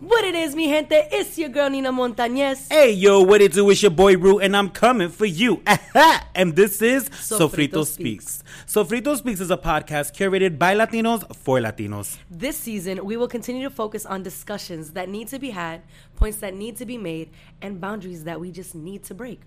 What it is, mi gente? It's your girl Nina Montañez. Hey yo, what it do? It's your boy Rue, and I'm coming for you. and this is Sofrito, Sofrito Speaks. Sofrito Speaks is a podcast curated by Latinos for Latinos. This season, we will continue to focus on discussions that need to be had, points that need to be made, and boundaries that we just need to break.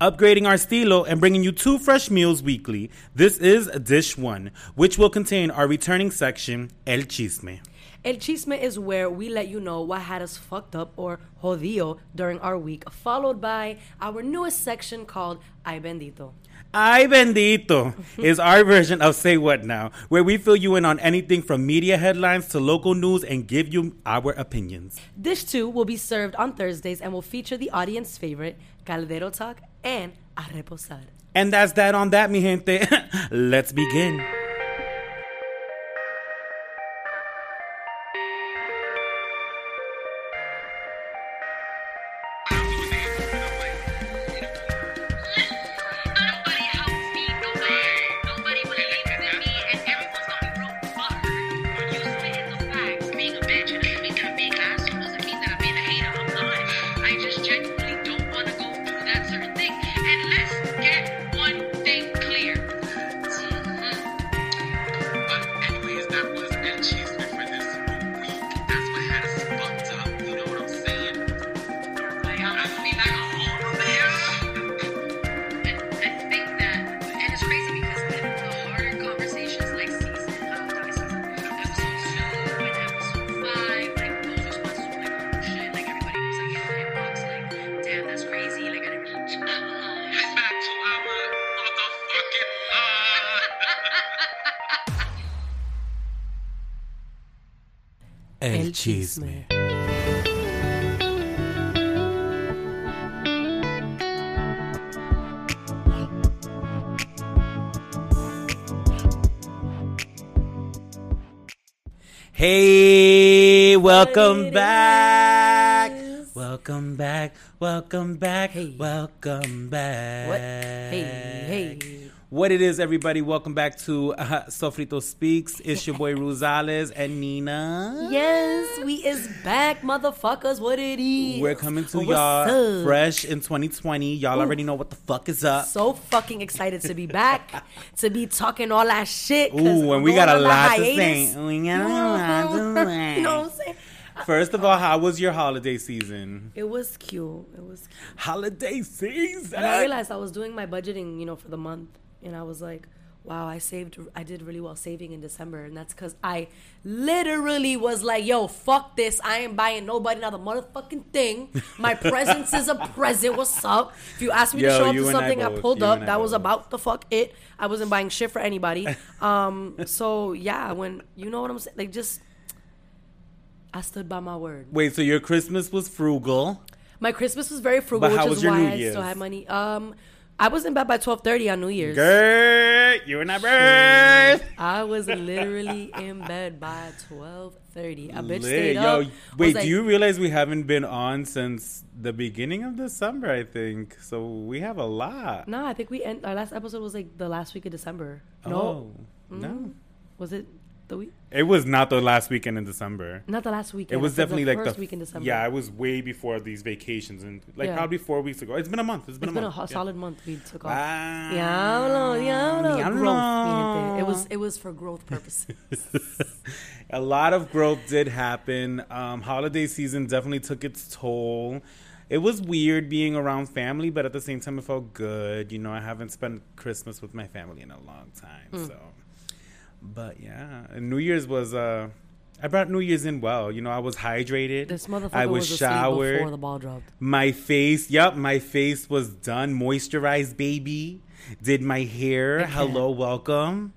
Upgrading our stilo and bringing you two fresh meals weekly. This is Dish 1, which will contain our returning section, El Chisme. El Chisme is where we let you know what had us fucked up or jodido during our week, followed by our newest section called Ay Bendito. Ay bendito is our version of Say What Now, where we fill you in on anything from media headlines to local news and give you our opinions. Dish 2 will be served on Thursdays and will feature the audience favorite, Caldero Talk and A Reposar. And that's that on that, mi gente. Let's begin. Chisme. Hey, welcome back. Welcome back. Welcome back. Hey. Welcome back. What? Hey. What it is, everybody? Welcome back to uh, Sofrito Speaks. It's your boy Rosales and Nina. Yes, we is back, motherfuckers. What it is? We're coming to What's y'all up? fresh in 2020. Y'all already know what the fuck is up. So fucking excited to be back, to be talking all that shit. Ooh, and we got a lot to say. We got a lot to say. you know what I'm saying? First of all, how was your holiday season? It was cute. It was cute. Holiday season. And I realized I was doing my budgeting, you know, for the month, and I was like, wow, I saved, I did really well saving in December, and that's because I literally was like, yo, fuck this, I ain't buying nobody another motherfucking thing. My presence is a present. What's up? If you asked me Yo, to show up to something, I, both. pulled You up. That was both. about the fuck it. I wasn't buying shit for anybody. Um, so yeah, when you know what I'm saying, like just. I stood by my word. Wait, so your Christmas was frugal. My Christmas was very frugal, But which is why I still had money. Um, I was in bed by twelve thirty on New Year's. Girl, you were not birth. I was literally in bed by twelve thirty. A bitch Lit. stayed Yo, up. wait, like- do you realize we haven't been on since the beginning of December, I think. So we have a lot. No, I think we end. Our last episode was like the last week of December. No, Oh, no. Mm-hmm. was it the week? It was not the last weekend in December. Not the last weekend. It was definitely the like first the week in December. Yeah, it was way before these vacations and like Yeah. probably four weeks ago. It's been a month. It's been it's a been month. ho- Yeah. solid month. We took off. Wow. Diablo. Growth. It was it was for growth purposes. a lot of growth did happen. Um, holiday season definitely took its toll. It was weird being around family, but at the same time, it felt good. You know, I haven't spent Christmas with my family in a long time, Hmm. so. But yeah, and New Year's was. Uh, I brought New Year's in well. You know, I was hydrated. This motherfucker I was, was, showered. before the ball dropped. My face, yep, my face was done, moisturized, baby. Did my hair, hello, welcome.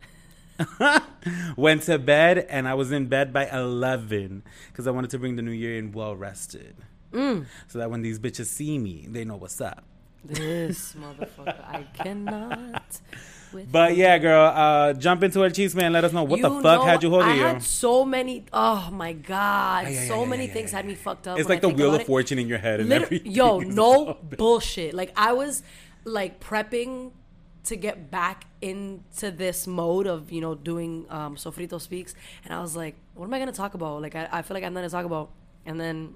Went to bed, and I was in bed by 11 because I wanted to bring the new year in well rested. Mm. So that when these bitches see me, they know what's up. This motherfucker, I cannot. With But yeah, girl, uh, jump into El Chisme. Let us know what the fuck had you I holding you. had so many. Oh my god, Ay, so ay, many ay, things had me fucked up. It's like I the wheel of it. fortune in your head and Liter- everything. Yo, no bullshit. Like I was like prepping to get back into this mode of you know doing um, Sofrito speaks, and I was like, what am I gonna talk about? Like I, I feel like I'm not gonna talk about and then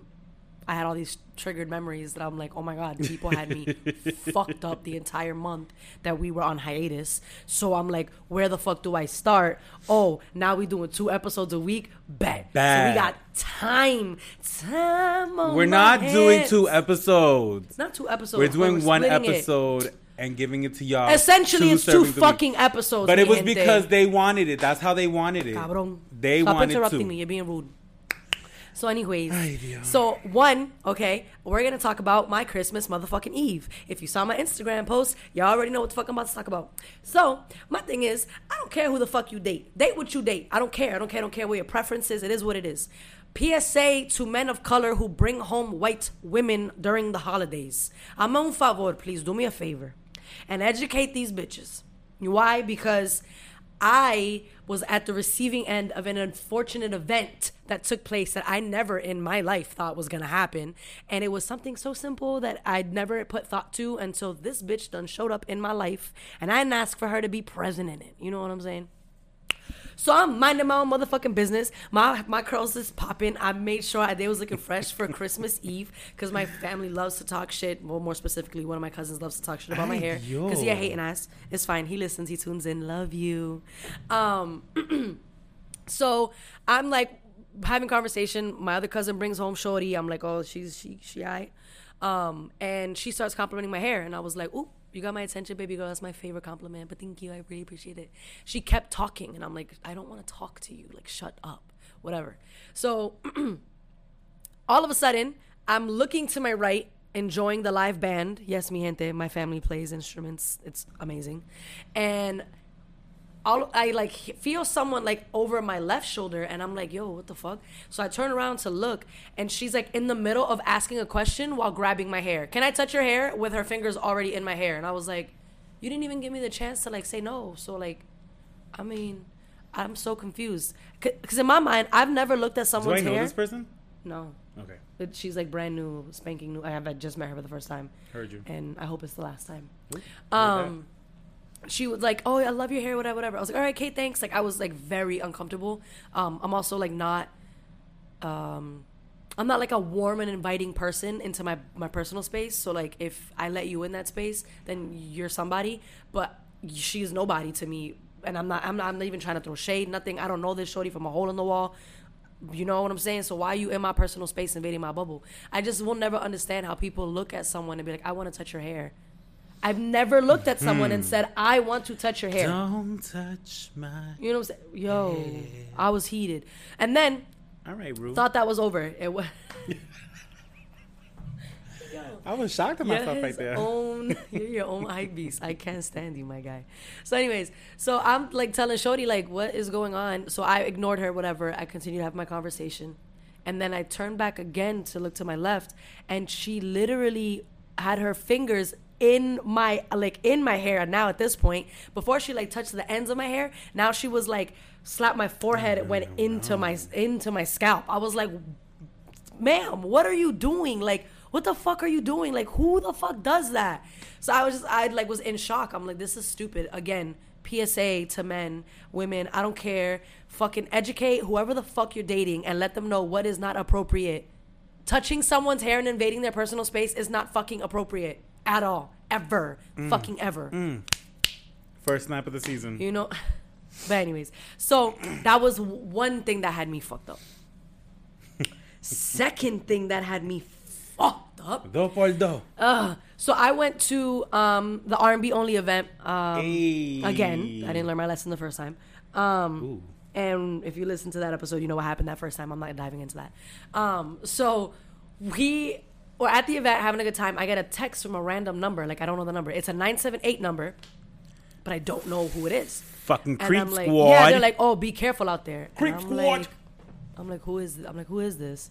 I had all these triggered memories that I'm like, oh my god, people had me fucked up the entire month that we were on hiatus. So I'm like, where the fuck do I start? Oh, now we doing two episodes a week. Bet. So we got time, time. On We're not doing two episodes. It's not two episodes. We're doing one splitting it. episode and giving it to y'all. Essentially, it's two servings week. fucking episodes. But it was because they wanted it. That's how they wanted it. Cabrón. They Stop wanted interrupting to. me. You're being rude. So, anyways, Ay, so one, okay, we're gonna talk about my Christmas motherfucking Eve. If you saw my Instagram post, y'all already know what the fuck I'm about to talk about. So, my thing is, I don't care who the fuck you date. Date what you date. I don't care. I don't care. I don't care what your preference is. It is what it is. PSA to men of color who bring home white women during the holidays. I'm un favor, please do me a favor and educate these bitches. Why? Because I was at the receiving end of an unfortunate event that took place that I never in my life thought was gonna happen. And it was something so simple that I'd never put thought to until this bitch done showed up in my life and I didn't ask for her to be present in it. You know what I'm saying? So I'm minding my own motherfucking business. My my curls is popping. I made sure I, they was looking fresh for Christmas Eve because my family loves to talk shit. Well, more specifically, one of my cousins loves to talk shit about my hair because he a hating ass. It's fine. He listens. He tunes in. Love you. Um, so I'm like having conversation. My other cousin brings home Shorty. I'm like, oh, she's she she I. Um, and she starts complimenting my hair, and I was like, ooh. You got my attention, baby girl. That's my favorite compliment. But thank you. I really appreciate it. She kept talking, and I'm like, I don't want to talk to you. Like, shut up. Whatever. So, all of a sudden, I'm looking to my right, enjoying the live band. Yes, mi gente. My family plays instruments. It's amazing. And all I like feel someone like over my left shoulder, and I'm like, yo, what the fuck? So I turn around to look, and she's like in the middle of asking a question while grabbing my hair. Can I touch your hair? With her fingers already in my hair, and I was like, you didn't even give me the chance to like say no. So like, I mean, I'm so confused because in my mind, I've never looked at someone's Do someone's I know hair. this person? No, Okay, but she's like brand new, spanking new. I have I just met her for the first time, heard you. and I hope it's the last time. Ooh, Um, she was like, "Oh, I love your hair, whatever, whatever." I was like, "All right, Kate, thanks." Like, I was like very uncomfortable. Um, I'm also like not, um, I'm not like a warm and inviting person into my my personal space. So like, if I let you in that space, then you're somebody. But she's nobody to me, and I'm not. I'm not. I'm not even trying to throw shade. Nothing. I don't know this shorty from a hole in the wall. You know what I'm saying? So why are you in my personal space invading my bubble? I just will never understand how people look at someone and be like, "I want to touch your hair." I've never looked at someone and hmm. said, "I want to touch your hair." Don't touch my. You know what I'm saying? Yo, I was heated, and then All right, Rue. thought that was over. It was I was shocked at myself right there. own. You're your own hype beast. I can't stand you, my guy. So, anyways, so I'm like telling Shorty like, what is going on? So I ignored her. Whatever. I continued to have my conversation, and then I turned back again to look to my left, and she literally had her fingers in my like in my hair now at this point before she like touched the ends of my hair now she was like slapped my forehead it went mm-hmm. into my into my scalp i was like ma'am, what are you doing? Like, what the fuck are you doing? Like, who the fuck does that? So I was just, I like was in shock. I'm like, this is stupid. Again, PSA to men, women, I don't care. Fucking educate whoever the fuck you're dating and let them know what is not appropriate. Touching someone's hair and invading their personal space is not fucking appropriate at all. Ever. Fucking ever. First snap of the season. You know? But anyways, so that was one thing that had me fucked up. Second thing that had me fucked up. Do por do. Uh, so I went to um, the R&B only event um, Hey. again. I didn't learn my lesson the first time. Um, and if you listen to that episode, you know what happened that first time. I'm not diving into that. Um, so we were at the event having a good time. I get a text from a random number. Like I don't know the number. It's a 978 number, but I don't know who it is. Fucking And creep I'm like, squad. yeah, they're like, oh, be careful out there. Creep I'm squad. Like, I'm like, who is? I'm like, who is this?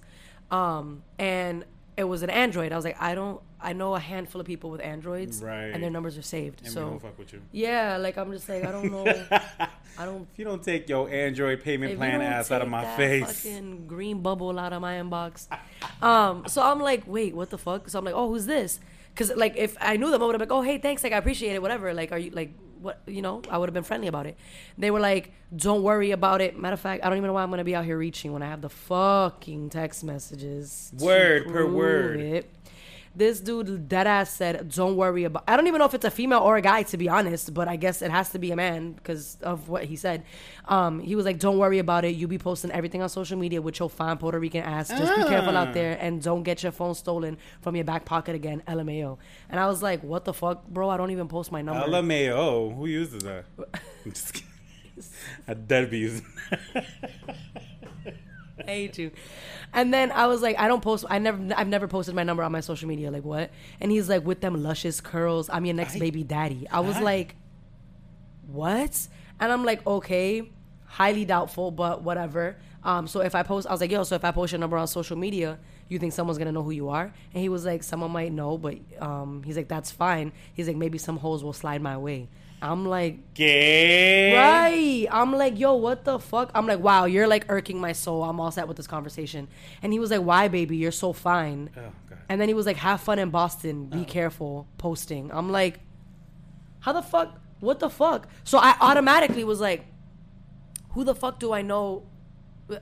Um, and it was an Android. I was like, I don't. I know a handful of people with Androids, Right. And their numbers are saved. and so don't fuck with you. yeah, like I'm just like, I don't know. I don't. If you don't take your Android payment plan ass out of my that face. fucking green bubble out of my inbox. Um, so I'm like, wait, what the fuck? So I'm like, oh, who's this? Because like, if I knew them, I would have been like, oh, hey, thanks, like I appreciate it, whatever. Like, are you like, what you know, I would have been friendly about it. They were like, "Don't worry about it." Matter of fact, I don't even know why I'm gonna be out here reaching when I have the fucking text messages. Word per word. it. This dude dead ass said, "Don't worry about." I don't even know if it's a female or a guy, to be honest. But I guess it has to be a man because of what he said. Um, he was like, "Don't worry about it. You'll be posting everything on social media with your fine Puerto Rican ass. Just be careful Ah. out there and don't get your phone stolen from your back pocket again." LMAO. And I was like, "What the fuck, bro? I don't even post my number." LMAO. Who uses that? I'm just kidding. I dead be using that. I hate you. And then I was like, I don't post. I never. I've never posted my number on my social media. Like what? And he's like, with them luscious curls, I'm your next I- baby daddy. I was I- like, what? And I'm like, okay, highly doubtful, but whatever. Um, so if I post, I was like, yo, so if I post your number on social media, you think someone's gonna know who you are? And he was like, someone might know, but um, he's like, that's fine. He's like, maybe some hoes will slide my way. I'm like, Gay. Right. I'm like, yo, what the fuck? I'm like, wow, you're like irking my soul. I'm all set with this conversation. And he was like, why, baby? You're so fine. Oh, God. And then he was like, have fun in Boston. Be careful posting. I'm like, how the fuck? What the fuck? So I automatically was like, who the fuck do I know?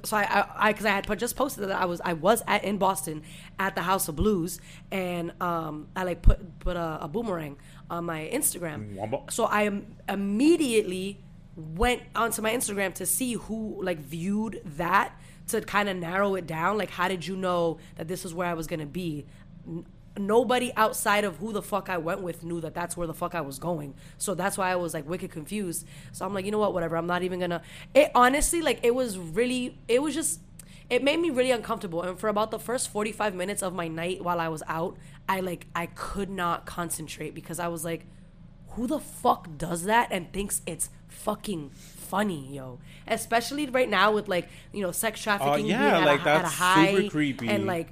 So I, I, because I, had put- just posted that I was, I was at in Boston at the House of Blues, and um, I like put put a, a boomerang on my Instagram. Mm, wombo. So I immediately went onto my Instagram to see who like viewed that to kind of narrow it down. Like, how did you know that this is where I was gonna be? N- nobody outside of who the fuck I went with knew that that's where the fuck I was going. So that's why I was like wicked confused. So I'm like, you know what, whatever. I'm not even gonna. It honestly, like, it was really, it was just. It made me really uncomfortable, and for about the first 45 minutes of my night while I was out, I like I could not concentrate because I was like, who the fuck does that and thinks it's fucking funny, yo? Especially right now with like you know sex oh, trafficking yeah, being at, like, a that's high super creepy. and like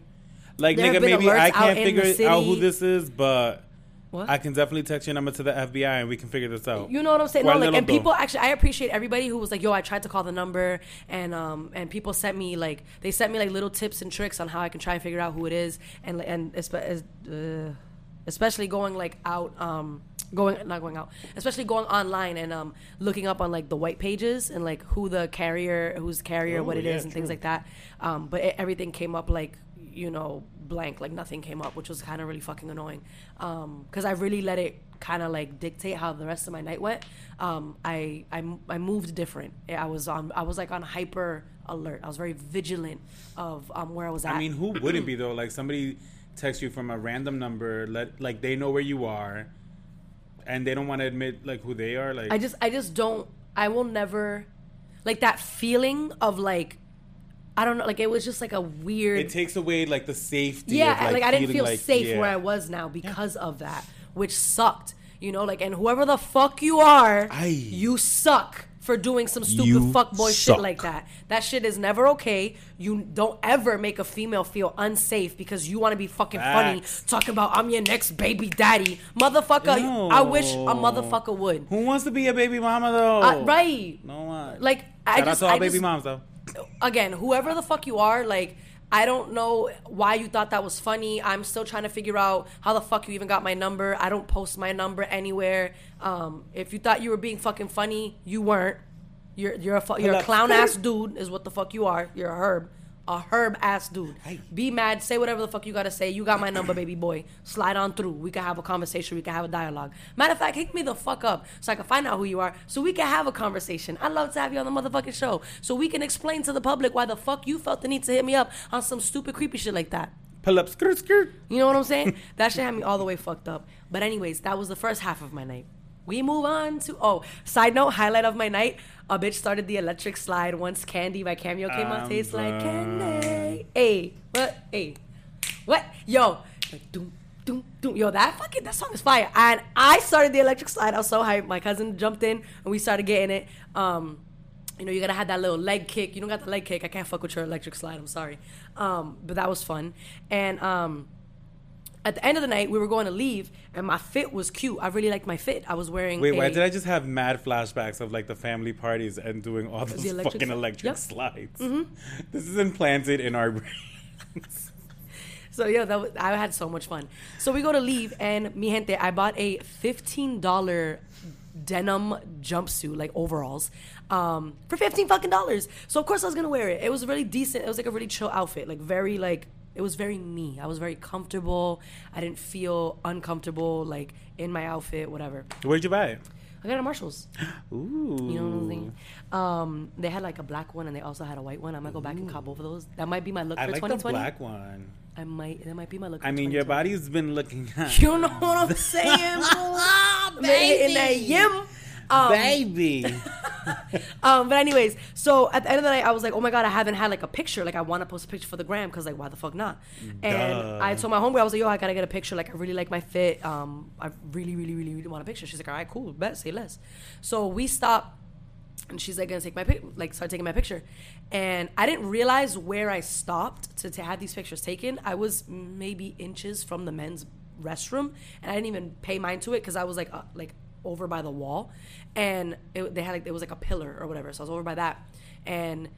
Like, nigga, maybe I can't figure out who this is, but what I can definitely text your number to the FBI and we can figure this out. You know what I'm saying? No, like, and people actually, I appreciate everybody who was like, "Yo, I tried to call the number," and um, and people sent me like, they sent me like little tips and tricks on how I can try and figure out who it is, and and uh, especially going like out, um, going not going out, especially going online and um, looking up on like the white pages and like who the carrier, who's the carrier, Oh, what it is, yeah, and things like that. Um, but it, everything came up like you know blank like nothing came up which was kind of really fucking annoying because i really let it kind of like dictate how the rest of my night went um, I, I i moved different i was on i was like on hyper alert i was very vigilant of um, where i was at I mean, who wouldn't be though? Like somebody texts you from a random number, let like they know where you are, and they don't want to admit like who they are. Like I just I just don't I will never like that feeling of like I don't know like it was just like a weird it takes away like the safety. yeah of, like, I didn't feel like, safe yeah. where I was now because of that which sucked you know like and whoever the fuck you are Aye. you suck for doing some stupid You fuckboy shit suck. like that that shit is never okay you don't ever make a female feel unsafe because you want to be fucking funny Facts. talking about I'm your next baby daddy motherfucker I wish a motherfucker would Who wants to be a baby mama though? uh, right No one. like I Shout just out to all I baby just- moms though. Again, whoever the fuck you are, like, I don't know why you thought that was funny. I'm still trying to figure out how the fuck you even got my number. I don't post my number anywhere. Um, if you thought you were being fucking funny, you weren't. You're you're a fu- you're a clown ass dude is what the fuck you are. You're a herb. A herb ass dude. Hey. Be mad. Say whatever the fuck you gotta say. You got my number, baby boy. Slide on through. We can have a conversation. We can have a dialogue. Matter of fact, hit me the fuck up so I can find out who you are. So we can have a conversation. I'd love to have you on the motherfucking show. So we can explain to the public why the fuck you felt the need to hit me up on some stupid creepy shit like that. Pull up skirt skirt. You know what I'm saying? that shit had me all the way fucked up. But anyways, that was the first half of my night. We move on to oh, side note, highlight of my night. A bitch started the electric slide once Candy by Cameo came. I'm Tastes like candy. Hey, what? Hey, what? Yo, like doom, doom, doom. Yo, that fucking that song is fire. And I started the electric slide. I was so hyped. My cousin jumped in and we started getting it. Um, you know, you gotta have that little leg kick. You don't got the leg kick. I can't fuck with your electric slide. I'm sorry. Um, but that was fun. And um, at the end of the night, we were going to leave, and my fit was cute. I really liked my fit. I was wearing. Wait, a, why did I just have mad flashbacks of like the family parties and doing all those electric fucking sli- electric Yep. slides? This is implanted in our brains. So yeah, that was, I had so much fun. So we go to leave, and mi gente, I bought a fifteen dollar denim jumpsuit, like overalls, um, for fifteen fucking dollars. So of course I was gonna wear it. It was really decent. It was like a really chill outfit, like very like it was very me. I was very comfortable. I didn't feel uncomfortable like in my outfit, whatever. Where'd you buy it? I got it at Marshalls. Ooh. You know what I'm saying? Um, they had like a black one and they also had a white one. I might go back and cop both of those. That might be my look I for like the black one. I might. That might be my look. For I mean, your body's been looking You know what I'm saying? boo? Hitting that yim. Um, baby. um, but anyways, so at the end of the night, I was like, oh my god, I haven't had like a picture. Like I want to post a picture for the gram because like why the fuck not? And I told my homeboy, I was like, yo, I gotta get a picture. Like I really like my fit. Um, I really, really, really, really want a picture. She's like, all right, cool, bet, say less. So we stopped. And she's like gonna take my pic, like start taking my picture, and I didn't realize where I stopped to, to have these pictures taken. I was maybe inches from the men's restroom, and I didn't even pay mind to it because I was like uh, like over by the wall, and it, they had like it was like a pillar or whatever. So I was over by that, and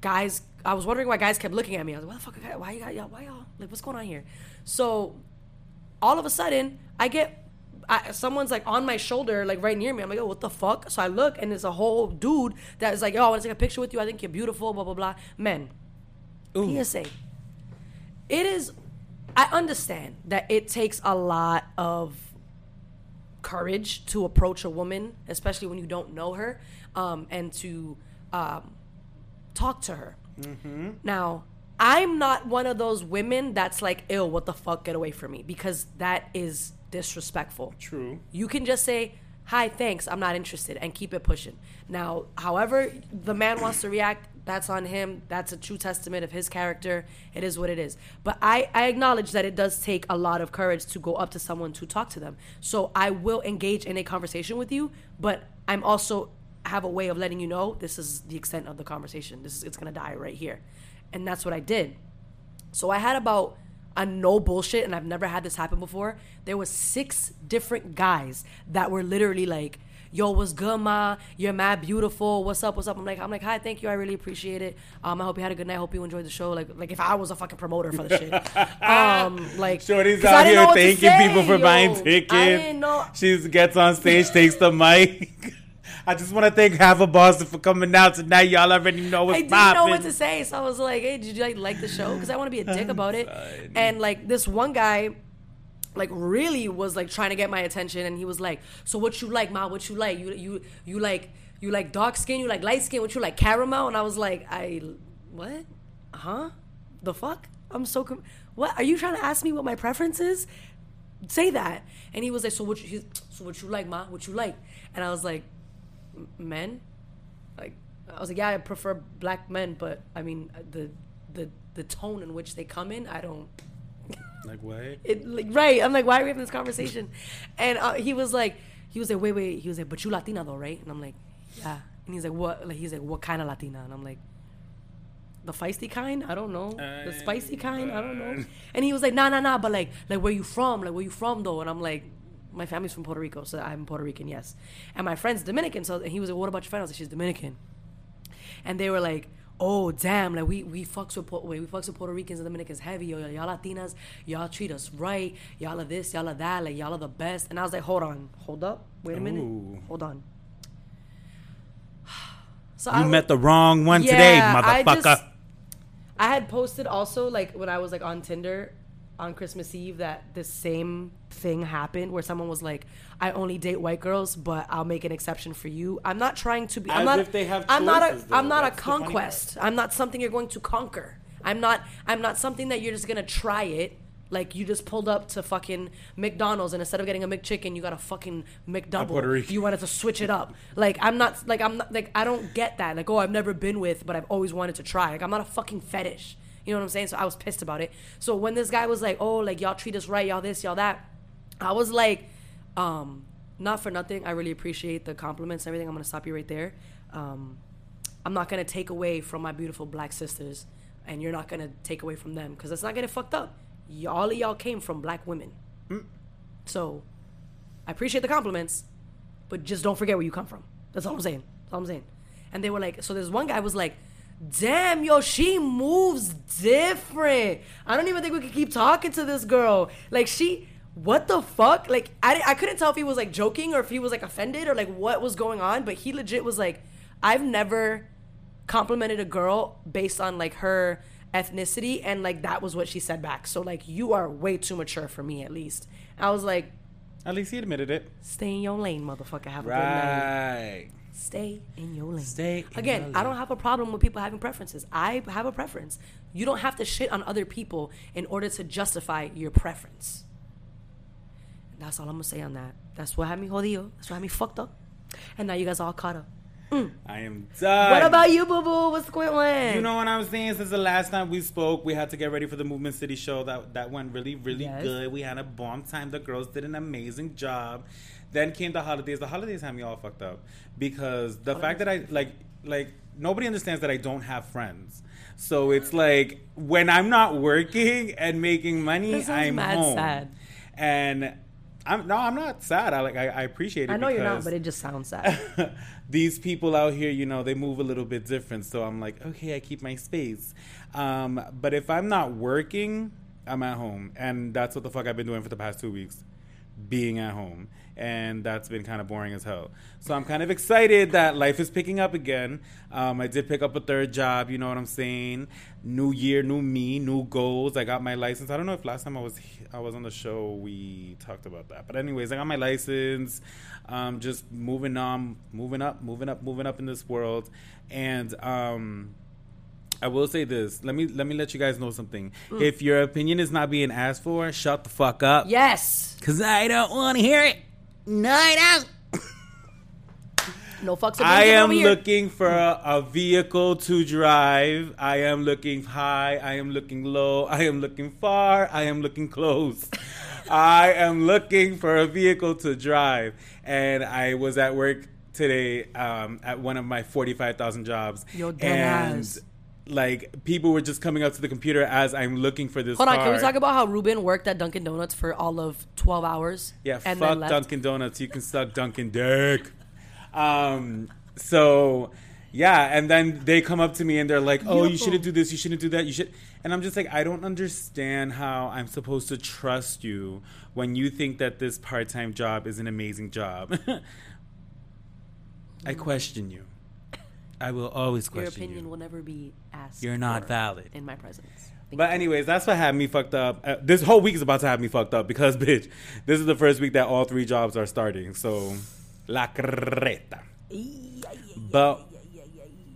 guys, I was wondering why guys kept looking at me. I was like, what the fuck? Why you got y'all? Why y'all? Like, what's going on here? So all of a sudden, I get I, someone's like on my shoulder, like right near me. I'm like, oh, what the fuck? So I look, and there's a whole dude that is like, yo, I want to take a picture with you. I think you're beautiful. Blah blah blah. Men, Ooh. PSA. It is. I understand that it takes a lot of courage to approach a woman, especially when you don't know her, um, and to um, talk to her. Now, I'm not one of those women that's like, ill, what the fuck, get away from me, because that is disrespectful. True. You can just say, hi, thanks, I'm not interested, and keep it pushing. Now, however the man wants to react, that's on him. That's a true testament of his character. It is what it is. But I, I acknowledge that it does take a lot of courage to go up to someone to talk to them. So I will engage in a conversation with you, but I'm also have a way of letting you know this is the extent of the conversation. This is it's gonna die right here. And that's what I did. So I had about a no bullshit, and I've never had this happen before. There was six different guys that were literally like, "Yo, what's good, ma? You're mad beautiful. What's up? What's up?" I'm like, I'm like, "Hi, thank you. I really appreciate it. Um, I hope you had a good night. Hope you enjoyed the show. Like, like if I was a fucking promoter for the shit, um, like Shorty's out here thanking say, people for yo. buying tickets. I didn't know. She gets on stage, takes the mic. I just want to thank half of Boston for coming out tonight. Y'all already know what's I didn't know what popping. to say, so I was like, "Hey, did you like, like the show?" Because I want to be a dick about it. And like this one guy, like really was like trying to get my attention, and he was like, "So what you like, ma? What you like? You you you like you like dark skin? You like light skin? What you like caramel?" And I was like, "I what? Huh? The fuck? I'm so com- what? Are you trying to ask me what my preference is? Say that." And he was like, "So what? You, so what you like, ma? What you like?" And I was like, "Men." like I was like, yeah, I prefer black men, but I mean the the the tone in which they come in, I don't. Like what? It like right. I'm like, why are we having this conversation? And uh, he was like, he was like, wait, wait. He was like, but you Latina though, right? And I'm like, yeah. And he's like, what? Like he's like, what kind of Latina? And I'm like, the feisty kind? I don't know. The spicy kind? I don't know. And he was like, nah, nah, nah. But like, like where you from? Like where you from though? And I'm like. My family's from Puerto Rico, so I'm Puerto Rican, yes. And my friend's Dominican, so he was like, "What about your friend?" I was like, "She's Dominican." and they were like, "Oh damn, like we we fucks with we fucks with Puerto Ricans and Dominicans heavy, yo, y'all Latinas, y'all treat us right, y'all are this, y'all are that, like y'all are the best." And I was like, "Hold on, hold up, wait a minute, Ooh. hold on." So You I met the wrong one today, Yeah, I motherfucker. just- I had posted also like when I was like on Tinder on Christmas Eve that the same thing happened where someone was like, "I only date white girls, but I'll make an exception for you." I'm not trying to be. I'm As not. if they have I'm not a. I'm not a conquest. I'm not something you're going to conquer. I'm not. I'm not something that you're just gonna try it. Like you just pulled up to fucking McDonald's and instead of getting a McChicken, you got a fucking McDouble. You wanted to switch it up. Like I'm not. Like I'm not. Like I don't get that. Like oh, I've never been with, but I've always wanted to try. Like I'm not a fucking fetish. You know what I'm saying? So I was pissed about it. So when this guy was like, "Oh, like y'all treat us right, y'all this, y'all that," I was like, um, not for nothing. I really appreciate the compliments and everything. I'm gonna stop you right there. Um, I'm not gonna take away from my beautiful black sisters, and you're not gonna take away from them because let's not get it fucked up. Y- all of y'all came from black women, so I appreciate the compliments, but just don't forget where you come from. That's all I'm saying. That's all I'm saying. And they were like, so there's one guy was like, damn, yo, she moves different. I don't even think we could keep talking to this girl. Like she what the fuck? Like, I, I couldn't tell if he was like joking or if he was like offended or like what was going on, but he legit was like, I've never complimented a girl based on like her ethnicity, and like that was what she said back. So, like, you are way too mature for me, at least. I was like, At least he admitted it. stay in your lane, motherfucker. Have a good night. Stay in your lane. Stay in Again, I lane. don't have a problem with people having preferences. I have a preference. You don't have to shit on other people in order to justify your preference. That's all I'm gonna say on that. That's what had me jodido. That's what had me fucked up. And now you guys all caught up. Mm. I am done. What about you, boo boo? What's going on? You know what I'm saying? Since the last time we spoke, we had to get ready for the Movement City show. That that went really, really Yes. good. We had a bomb time. The girls did an amazing job. Then came the holidays. The holidays had me all fucked up because the fact that I like like nobody understands that I don't have friends. So it's like when I'm not working and making money, I'm mad home. sad. And I'm no, I'm not sad. I like I, I appreciate it. I know you're not, but it just sounds sad. these people out here, you know, they move a little bit different. So I'm like, okay, I keep my space. Um, but if I'm not working, I'm at home. And that's what the fuck I've been doing for the past two weeks being at home. And that's been kind of boring as hell. So I'm kind of excited that life is picking up again. Um, I did pick up a third job, you know what I'm saying? New year, new me, new goals. I got my license. I don't know if last time I was I was on the show we talked about that. But anyways, I got my license. Um, just moving on, moving up, moving up, moving up in this world. And um I will say this. Let me let me let you guys know something. If your opinion is not being asked for, shut the fuck up. yes. Cause I don't want to hear it. Night out. No fucks. are I am looking for a, a vehicle to drive. I am looking high. I am looking low. I am looking far. I am looking close. I am looking for a vehicle to drive. And I was at work today um, at one of my 45,000 jobs. Yo, dead and ass. Like people were just coming up to the computer as I'm looking for this Hold on, can we talk about how Ruben worked at Dunkin' Donuts for all of 12 hours? Yeah, and fuck? Dunkin' Donuts. You can suck Dunkin' Dick. Um, so yeah, and then they come up to me and they're like, "Oh, you shouldn't do this. You shouldn't do that. You should." And I'm just like, I don't understand how I'm supposed to trust you when you think that this part-time job is an amazing job. I question you. I will always question Your opinion you. will never be asked. You're not for valid. in my presence. Thank But you. anyways, that's what had me fucked up. Uh, this whole week is about to have me fucked up because, bitch, this is the first week that all three jobs are starting. So, la creta. But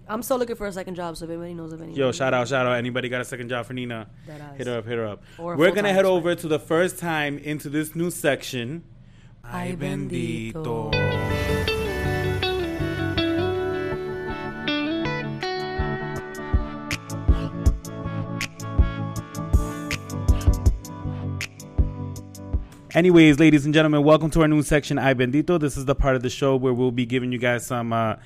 I'm still looking for a second job, so if anybody knows of any. yo, shout out, shout out! Anybody got a second job for Nina? That ass. Hit her up, hit her up. Or a We're full-time, gonna head it's over to the first time into this new section. Ay, bendito. Anyways, ladies and gentlemen, welcome to our new section, Ay Bendito. This is the part of the show where we'll be giving you guys some, uh,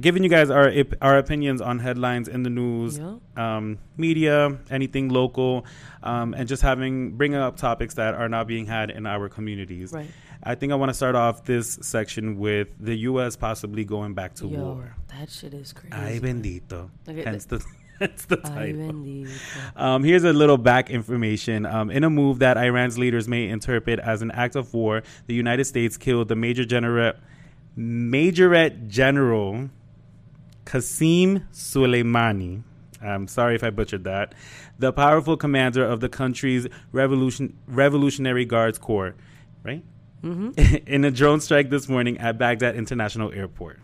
giving you guys our our opinions on headlines in the news, Yeah. um, media, anything local, um, and just having bringing up topics that are not being had in our communities. Right. I think I want to start off this section with the U.S. possibly going back to Yo, war. that shit is crazy. Ay bendito. Okay, Hence the, hence the title. Um, here's a little back information. Um, in a move that Iran's leaders may interpret as an act of war, the United States killed the Major General, Majorette General Qasim Soleimani. I'm sorry if I butchered that. The powerful commander of the country's revolution, Revolutionary Guards Corps, right? Mm-hmm. in a drone strike this morning at Baghdad International Airport.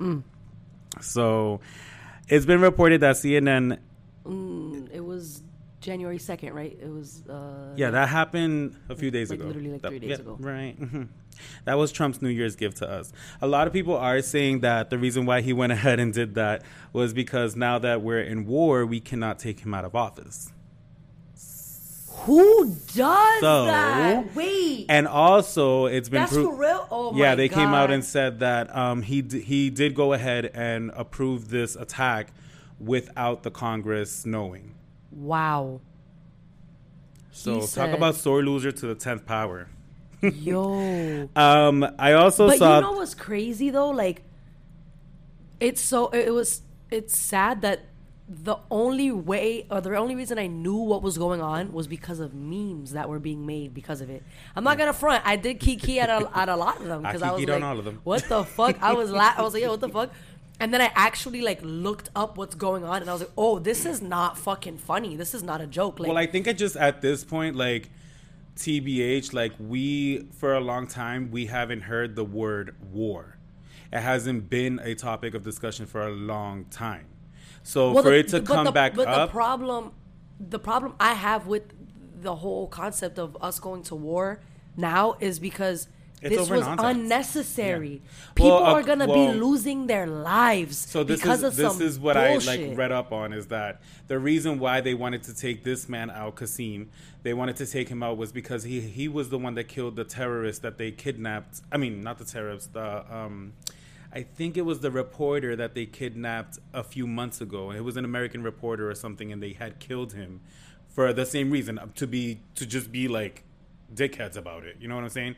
So it's been reported that CNN Mm, it was January 2nd, right? It was. Uh, Yeah, that happened a few days Like ago. literally like That- three days yeah, ago. Right. That was Trump's New Year's gift to us. A lot of people are saying that the reason why he went ahead and did that was because now that we're in war, we cannot take him out of office. Who does So- that? Wait. And also, it's been That's pro- for real? Oh my god. yeah, they came out and said that um, he d- he did go ahead and approve this attack without the Congress knowing. Wow. So talk about sore loser to the tenth power. Yo. Um, I also but saw. you know what's crazy though? Like, it's so it was it's sad that the only way or the only reason I knew what was going on was because of memes that were being made because of it. I'm not gonna front. I did kiki at a, at a lot of them I because I, was kikied like, on all of them. "What the fuck?" I was la- I was like, "Yo, what the fuck?" And then I actually like looked up what's going on, and I was like, "Oh, this is not fucking funny. This is not a joke." Like, Well, I think I just at this point, like TBH, like we for a long time we haven't heard the word war. It hasn't been a topic of discussion for a long time. So Well, for the- it to come the, back but up, the problem, the problem I have with the whole concept of us going to war now is because It's this over was nonsense. unnecessary. Yeah. People Well, uh, are gonna well- be losing their lives So this because is of this is what bullshit. I like read up on is that the reason why they wanted to take this man out, Kasim, they wanted to take him out was because he he was the one that killed the terrorist that they kidnapped. I mean, not the terrorist. The um, I think it was the reporter that they kidnapped a few months ago. It was an American reporter or something, and they had killed him for the same reason to be to just be like dickheads about it. You know what I'm saying?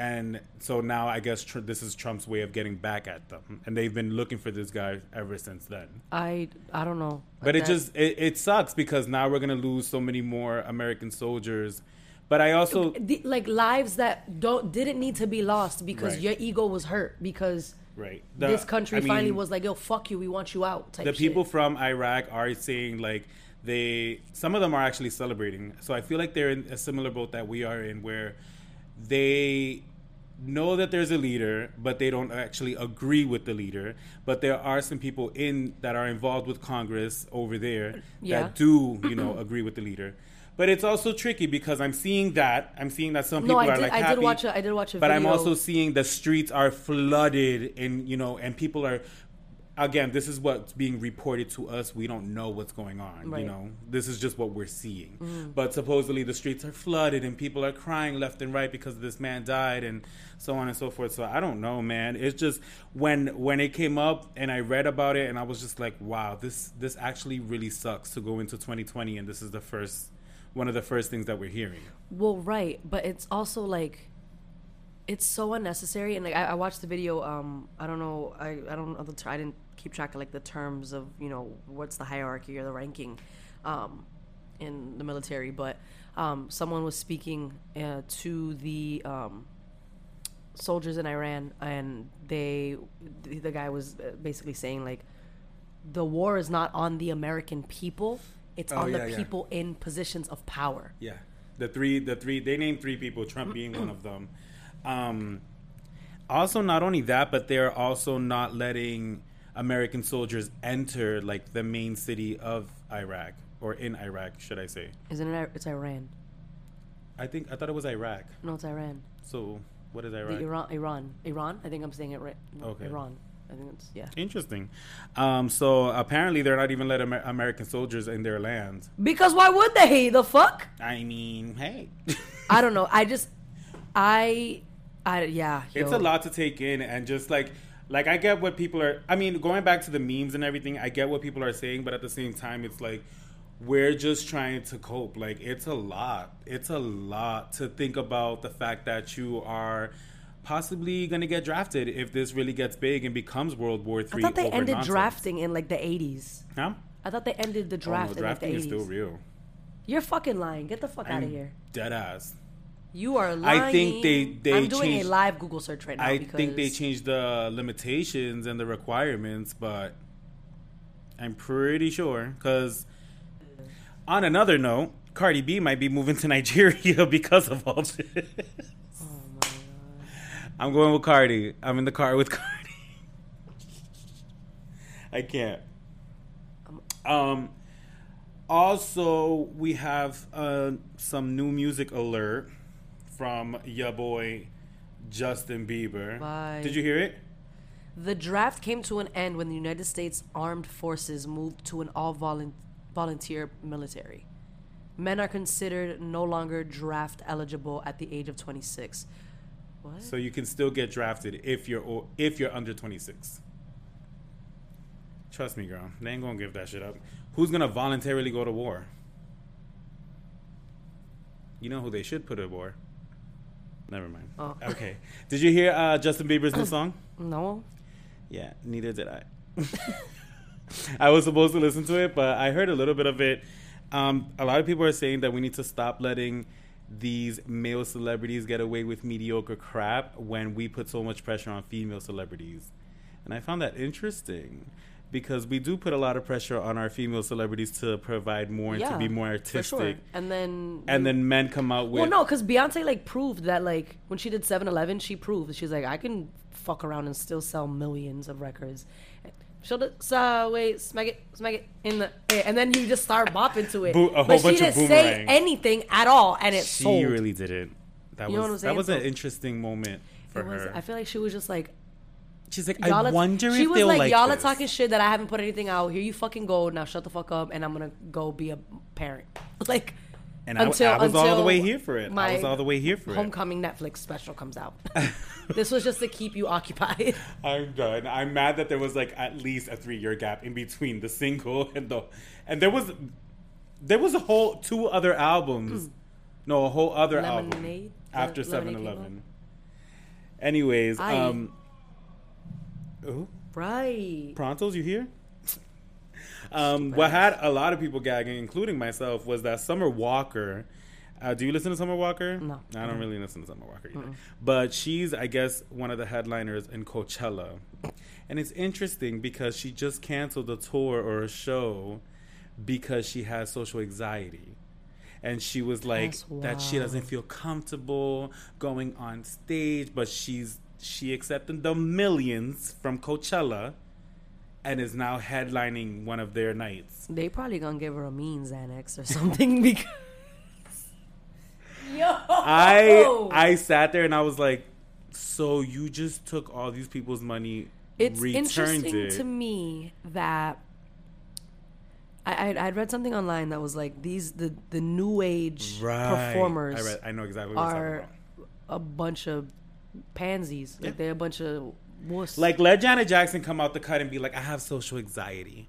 And so now I guess tr- this is Trump's way of getting back at them, and they've been looking for this guy ever since then. I I don't know. But Like it that- just it, it sucks because now we're gonna lose so many more American soldiers. But I also the, like lives that don't didn't need to be lost because Right. your ego was hurt because right this country I finally mean, was like, "Yo, fuck you, we want you out." The shit. people from Iraq are saying like they some of them are actually celebrating. So I feel like they're in a similar boat that we are in where they know that there's a leader, but they don't actually agree with the leader. But there are some people in that are involved with Congress over there Yeah. that do, you know, agree with the leader. But it's also tricky because I'm seeing that I'm seeing that some No, people I are did- like I did happy, watch a- I did watch a but I'm also seeing the streets are flooded and you know and people are again this is what's being reported to us we don't know what's going on Right. you know this is just what we're seeing mm. but supposedly the streets are flooded and people are crying left and right because this man died and so on and so forth so i don't know man it's just when when it came up and i read about it and i was just like wow this this actually really sucks to go into 2020 and this is the first one of the first things that we're hearing Well, right, but it's also like it's so unnecessary. And like I, I watched the video. Um, I don't know. I I don't know the. I didn't keep track of like the terms of you know what's the hierarchy or the ranking, um, in the military. But um, someone was speaking uh, to the um, soldiers in Iran, and they the, guy was uh, basically saying like the war is not on the American people. It's Oh, on yeah, the yeah. people in positions of power. Yeah, the three, the three, they named three people, Trump being one of them. Um, also, not only that, but they're also not letting American soldiers enter like the main city of Iraq or in Iraq, should I say? Isn't it? It's Iran. I think I thought it was Iraq. No, it's Iran. So what is The Iraq? Iran, Iran, Iran. I think I'm saying it right. Okay. Iran. I think it's yeah. Interesting. Um, so apparently, they're not even letting Amer- American soldiers in their land. Because why would they? The fuck? I mean, hey. I don't know. I just, I, I yeah. it's a lot to take in and just like like i get what people are i mean going back to the memes and everything i get what people are saying but at the same time it's like we're just trying to cope like it's a lot it's a lot to think about the fact that you are possibly going to get drafted if this really gets big and becomes world war III. I three thought they ended nonsense. drafting in like the 80s. huh? I thought they ended the Oh, no, draft in like the drafting 80s. is still real You're fucking lying. Get the fuck out of here. dead ass You are lying. I think they- they I'm doing changed- a live Google search right now. I think they changed the limitations and the requirements, but I'm pretty sure because on another note, Cardi B might be moving to Nigeria because of all this. Oh my god. I'm going with Cardi. I'm in the car with Cardi. I can't. Um. Also, we have uh, some new music alert from ya boy Justin Bieber. Bye. Did you hear it? The draft came to an end when the United States Armed Forces moved to an all volun- volunteer military. Men are considered no longer draft eligible at the age of 26. What? So you can still get drafted if you're if you're under 26. Trust me, girl. They ain't gonna give that shit up. Who's gonna voluntarily go to war? You know who they should put at war. Never mind. Oh. Okay. Did you hear uh, Justin Bieber's new song? no? Yeah, neither did I. I was supposed to listen to it, but I heard a little bit of it. Um, a lot of people are saying that we need to stop letting these male celebrities get away with mediocre crap when we put so much pressure on female celebrities. And I found that interesting because we do put a lot of pressure on our female celebrities to provide more and to be more artistic. sure. And then And then men come out with well, no, because Beyonce like proved that like when she did 7-Eleven, she proved she's like I can fuck around and still sell millions of records. She'll just so wait, smack it, smack it in the air, and then you just start bopping to it. Bo- a whole but bunch she of didn't say boomerangs. anything at all, and it she sold. really didn't. That You know what I'm was that saying? was an So- interesting moment for It was, her. I feel like she was just like She's like, y'all I are- wonder she if was they'll like, like y'all this. are talking shit that I haven't put anything out. Here you fucking go. Now shut the fuck up, and I'm gonna go be a parent. Like And I, until- I was all the way here for it. I was all the way here for it. Homecoming Netflix special comes out. this was just to keep you occupied. I'm done. I'm mad that there was like at least a three year gap in between the single and the and there was there was a whole two other albums. No, a whole other album after Le- Lemonade 7 came Eleven. Anyways, Aye. um Ooh, right. Prontos, you here? Um, what had a lot of people gagging, including myself, was that Summer Walker. Uh, do you listen to Summer Walker? No. I don't really listen to Summer Walker either. But she's, I guess, one of the headliners in Coachella. And it's interesting because she just canceled a tour or a show because she has social anxiety. And she was like that she doesn't feel comfortable going on stage, but she's she accepted the millions from Coachella and is now headlining one of their nights. They probably gonna give her a mean Xanax or something because. Yo. I I sat there and I was like, so you just took all these people's money, It's returned interesting it. to me that I I'd, I'd read something online that was like these the the new age right. performers I, read, I know exactly what you're are talking a bunch of pansies. Like they're a bunch of wuss. Like let Janet Jackson come out the cut and be like, I have social anxiety.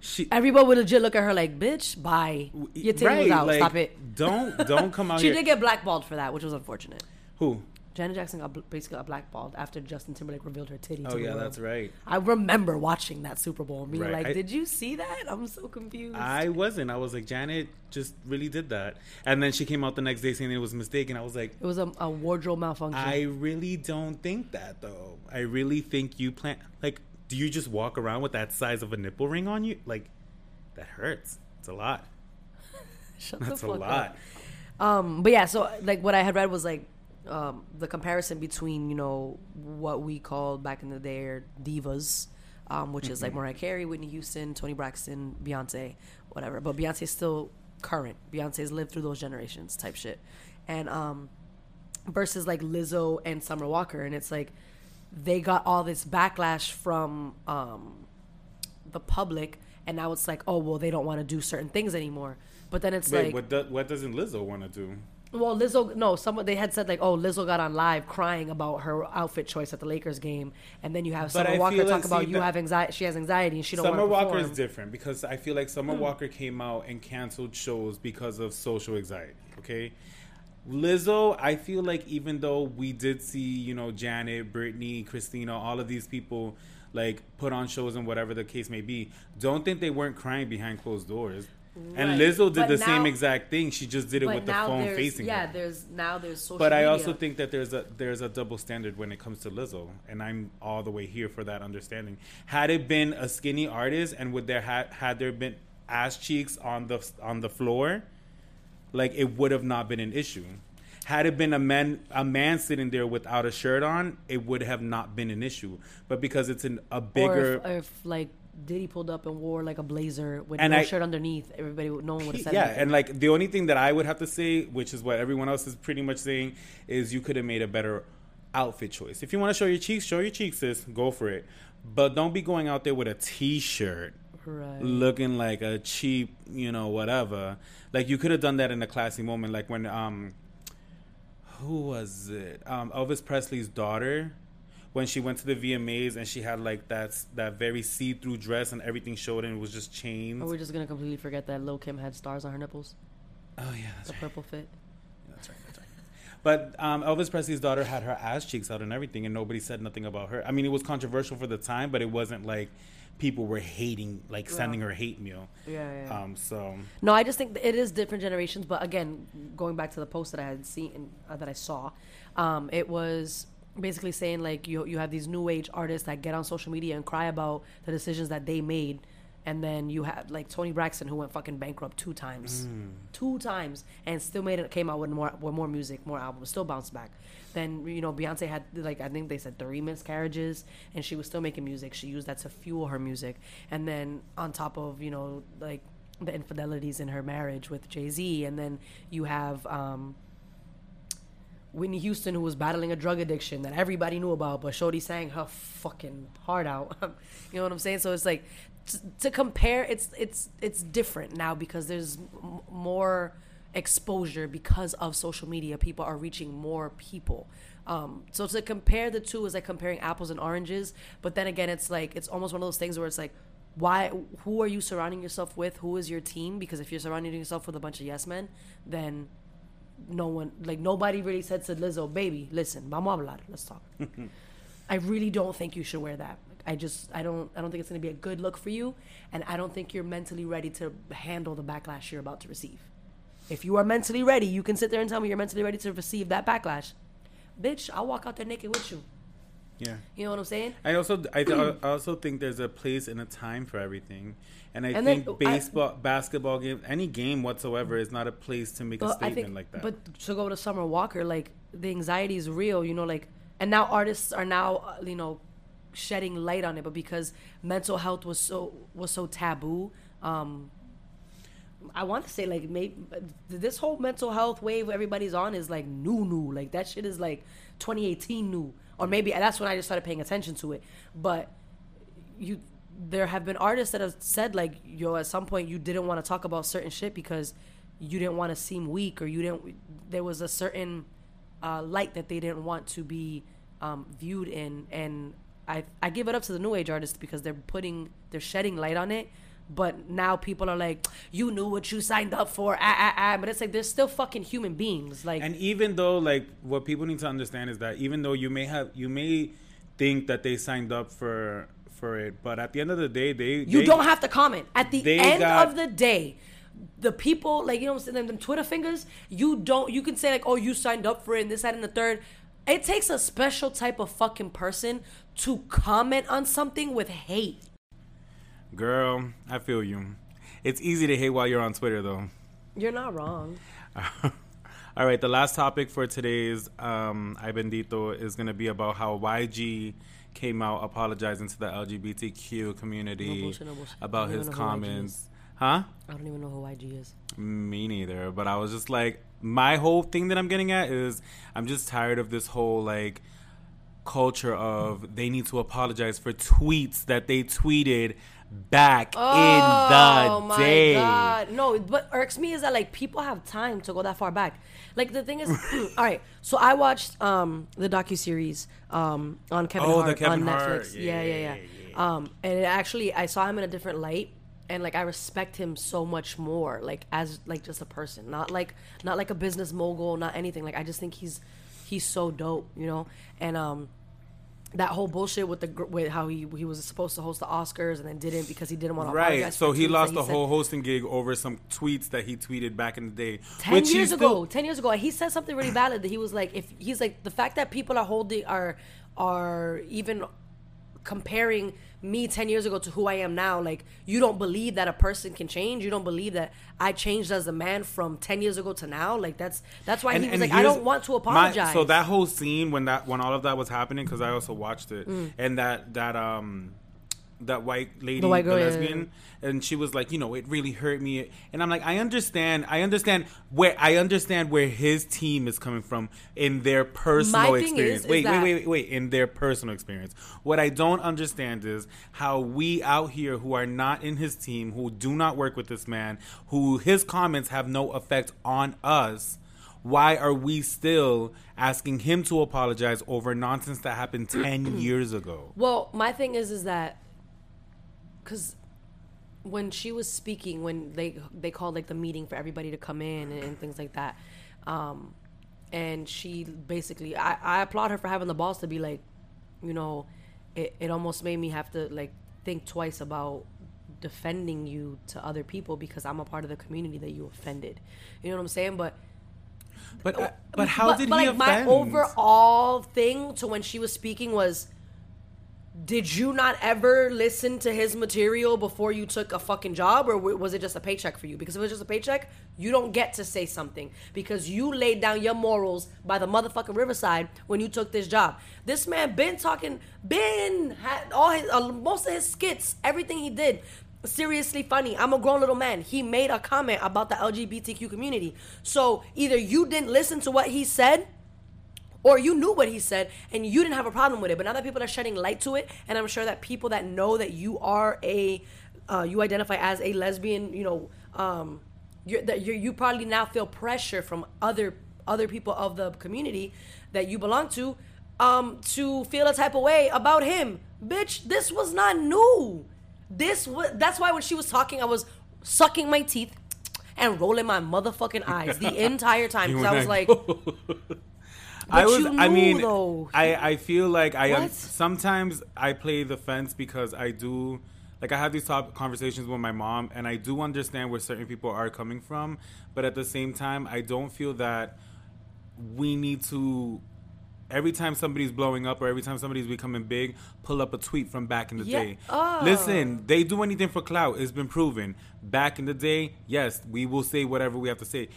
She everybody would legit look at her like, "Bitch, bye. Your titty was right, out. like, Stop it." Don't don't come out She here. did get blackballed for that, which was unfortunate. Who? Janet Jackson got basically got blackballed after Justin Timberlake revealed her titty. Oh yeah, world. that's right. I remember watching that Super Bowl and being Right. like, I- "Did you see that? I'm so confused." I wasn't. I was like, Janet just really did that. And then she came out the next day saying it was a mistake. And I was like, it was a, a wardrobe malfunction. I really don't think that though. I really think you plan like do you just walk around with that size of a nipple ring on you? Like that hurts. It's a lot. Shut That's the a lot. up. Um, but yeah, so like what I had read was like um, the comparison between you know what we called back in the day divas, um, which is like Mm-hmm. Mariah Carey, Whitney Houston, Toni Braxton, Beyonce, whatever. But Beyonce's still current. Beyonce's lived through those generations type shit, and um, versus like Lizzo and Summer Walker, and it's like they got all this backlash from um, the public, and now it's like, oh well, they don't want to do certain things anymore. But then it's Wait, like, what do, what doesn't Lizzo want to do? Well, Lizzo, no, someone they had said like, oh, Lizzo got on live crying about her outfit choice at the Lakers game, and then you have Summer Walker talk about you have anxiety, she has anxiety, and she don't Summer Walker is different because I feel like Summer hmm. Walker came out and canceled shows because of social anxiety. Okay, Lizzo, I feel like even though we did see, you know, Janet, Britney, Christina, all of these people like put on shows and whatever the case may be, don't think they weren't crying behind closed doors. And Right. Lizzo did But the same exact thing. She just did it with the phone facing yeah, her. there's now there's social. Media. But I media. also think that there's a there's a double standard when it comes to Lizzo, and I'm all the way here for that understanding. Had it been a skinny artist, and would there had had there been ass cheeks on the on the floor, like it would have not been an issue. Had it been a man a man sitting there without a shirt on, it would have not been an issue. But because it's an, a or bigger if, or if like Diddy pulled up and wore like a blazer with And no I- shirt underneath, everybody would no one would have said yeah, anything. and like the only thing that I would have to say, which is what everyone else is pretty much saying, is you could have made a better outfit choice. If you want to show your cheeks, show your cheeks, sis. Go for it. But don't be going out there with a t-shirt right. looking like a cheap, you know, whatever. Like you could have done that in a classy moment, like when um, who was it? Um, Elvis Presley's daughter. When she went to the VMAs and she had like that that very see-through dress and everything showed and it was just chains. Are we just gonna completely forget that Lil Kim had stars on her nipples? oh yeah, that's The right. purple fit. That's right. That's right. But um, Elvis Presley's daughter had her ass cheeks out and everything, and nobody said nothing about her. I mean, it was controversial for the time, but it wasn't like people were hating, like sending her hate mail. Yeah, yeah. Um, so No, I just think it is different generations. But again, going back to the post that I had seen, uh, that I saw, um, it was basically saying like you you have these new age artists that get on social media and cry about the decisions that they made, and then you have like Toni Braxton who went fucking bankrupt two times, two times, and still made it came out with more with more music, more albums, still bounced back. Then you know Beyonce had like I think they said three miscarriages, and she was still making music. She used that to fuel her music, and then on top of you know like the infidelities in her marriage with Jay Z, and then you have um, Whitney Houston who was battling a drug addiction that everybody knew about, but Shorty sang her fucking heart out. you know what I'm saying? So it's like t- to compare, it's it's it's different now because there's m- more exposure because of social media. People are reaching more people. Um, so to compare the two is like comparing apples and oranges. But then again, it's like it's almost one of those things where it's like, why? Who are you surrounding yourself with? Who is your team? Because if you're surrounding yourself with a bunch of yes men, then no one like nobody really said to Lizzo, baby, listen, vamos a hablar, let's talk. I really don't think you should wear that. I just I don't I don't think it's gonna be a good look for you, and I don't think you're mentally ready to handle the backlash you're about to receive. If you are mentally ready, you can sit there and tell me you're mentally ready to receive that backlash. Bitch, I'll walk out there naked with you. Yeah. You know what I'm saying? I also I, th- I also think there's a place and a time for everything, and I And then, think I- baseball, basketball game, any game whatsoever is not a place to make a statement like that. But to go to Summer Walker, like the anxiety is real, you know, like, and now artists are now, uh, you know, shedding light on it. But because mental health was so was so taboo, um, I want to say like maybe this whole mental health wave everybody's on is like new, new. Like that shit is like 2018 new, or maybe that's when I just started paying attention to it. But you there have been artists that have said like yo at some point you didn't want to talk about certain shit because you didn't want to seem weak or you didn't there was a certain uh, light that they didn't want to be um, viewed in and I, I give it up to the new age artists because they're putting they're shedding light on it but now people are like you knew what you signed up for ah, ah, ah. but it's like they're still fucking human beings like And even though, like, what people need to understand is that even though you may have, you may think that they signed up for for it, but at the end of the day, they You they- don't have to comment. At the end got- of the day, the people, like, you know what I'm saying, them, them Twitter fingers, you don't, you can say, like, oh, you signed up for it and this, that, and the third. It takes a special type of fucking person to comment on something with hate. Girl, I feel you. It's easy to hate while you're on Twitter, though. You're not wrong. All right, the last topic for today's um, Ay Bendito is going to be about how YG came out apologizing to the LGBTQ community No bullshit, no bullshit. about his even know who YG comments. Huh? I don't even know who YG is. Me neither. But I was just like, my whole thing that I'm getting at is I'm just tired of this whole like culture of they need to apologize for tweets that they tweeted back Oh in the Oh my day. god! No, what irks me is that like people have time to go that far back. Like the thing is, all right. So I watched um the docu series um on Kevin Oh, the Hart Kevin on Hart. Netflix. Yeah, Yeah, yeah, yeah, yeah. Um, and it actually I saw him in a different light, and like I respect him so much more, like as like just a person, not like not like a business mogul, not anything. Like I just think he's he's so dope, you know, and um that whole bullshit with the with how he he was supposed to host the Oscars and then didn't because he didn't want to Right. So he lost the the whole hosting gig over some tweets that he tweeted back in the day. Ten he years still- ago, ten years ago, he said something really valid. That he was like, if he's like the fact that people are holding are are even comparing me ten years ago to who I am now. Like you don't believe that a person can change. You don't believe that I changed as a man from ten years ago to now. Like that's that's why he was like, I don't want to my- apologize. so that whole scene when that when all of that was happening, because I also watched it, Mm. and that that um that white lady, the, white girl, yeah, yeah, lesbian, and she was like, you know, it really hurt me, and I'm like, I understand, I understand where I understand where his team is coming from in their personal is- experience. is wait, wait, that- wait, wait, wait, in their personal experience. What I don't understand is how we out here who are not in his team, who do not work with this man, who his comments have no effect on us why are we still asking him to apologize over nonsense that happened 10 years ago? Well, my thing is, is that because when she was speaking, when they they called like the meeting for everybody to come in and, and things like that, um, and she basically, I, I applaud her for having the balls to be like, you know, it, it almost made me have to like think twice about defending you to other people because I'm a part of the community that you offended. You know what I'm saying? But But uh, but how did he like offend? my overall thing to when she was speaking was did you not ever listen to his material before you took a fucking job or was it just a paycheck for you because if it was just a paycheck you don't get to say something because you laid down your morals by the motherfucking riverside when you took this job this man been talking been had all his uh, most of his skits everything he did seriously funny. I'm a grown little man. He made a comment about the LGBTQ community. So either you didn't listen to what he said or you knew what he said and you didn't have a problem with it. But now that people are shedding light to it, and I'm sure that people that know that you are a, uh, you identify as a lesbian, you know, um, you're, that you're, you probably now feel pressure from other other people of the community that you belong to, um, to feel a type of way about him. Bitch, this was not new. This was that's why when she was talking, I was sucking my teeth and rolling my motherfucking eyes the entire time because I was like- I was. I mean, though. I I feel like I sometimes I play the fence because I do. Like I have these top conversations with my mom, and I do understand where certain people are coming from, but at the same time, I don't feel that we need to. Every time somebody's blowing up or every time somebody's becoming big, pull up a tweet from back in the Yeah. day. Oh. Listen, they do anything for clout. It's been proven. Back in the day, yes, we will say whatever we have to say.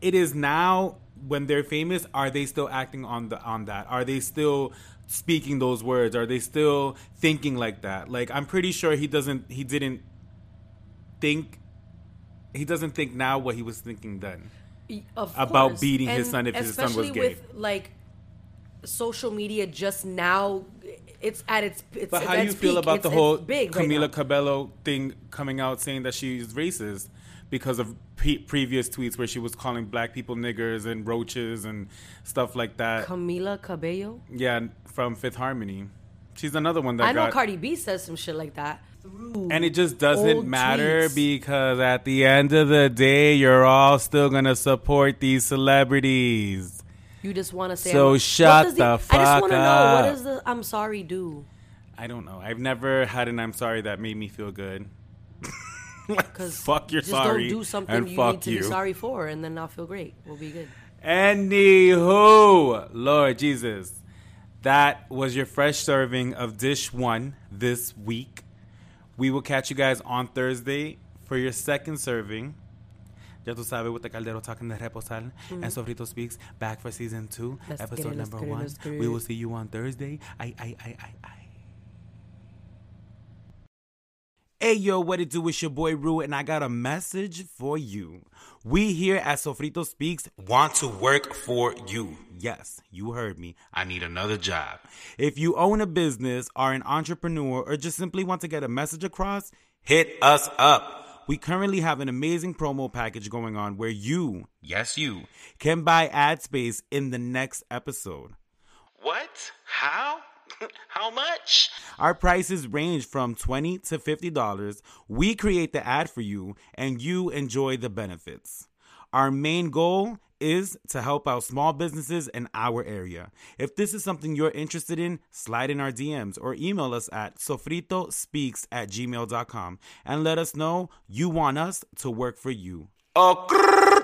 It is now when they're famous, are they still acting on the on that? Are they still speaking those words? Are they still thinking like that? Like I'm pretty sure he doesn't he didn't think he doesn't think now what he was thinking then. of about course. beating his son if his son was especially gay. with like social media just now it's at its it's But how do you feel peak. about It's- the whole big right Camila now. Cabello thing coming out saying that she's racist because of pre- previous tweets where she was calling black people niggers and roaches and stuff like that? Camila Cabello yeah, from Fifth Harmony. She's another one that I know got Cardi B says some shit like that and it just doesn't matter tweets. because at the end of the day, you're all still gonna support these celebrities. you just want to say So I'm- shut what does the I just wanna know what does the I'm sorry do I don't know. I've never had an I'm sorry that made me feel good. because fuck, you're just sorry. don't do something and you fuck need to you. be sorry for and then I'll feel great we'll be good Anywho, Lord Jesus, that was your fresh serving of dish one this week. We will catch you guys on Thursday for your second serving. Ya tú sabes, with the Caldero talking the reposal mm-hmm. and Sofrito Speaks back for season two, Let's episode it, number it, one. We will see you on Thursday. I, I, I, I, I. Hey yo, what it do? It's your boy Rue, and I got a message for you. We here at Sofrito Speaks want to work for you. Yes, you heard me. I need another job. If you own a business, are an entrepreneur, or just simply want to get a message across, hit us up. We currently have an amazing promo package going on where you, yes, you, can buy ad space in the next episode. What? How? How much? Our prices range from 20 to $50. We create the ad for you and you enjoy the benefits. Our main goal is to help out small businesses in our area. If this is something you're interested in, slide in our DMs or email us at sofritospeaks at gmail.com and let us know you want us to work for you. Oh,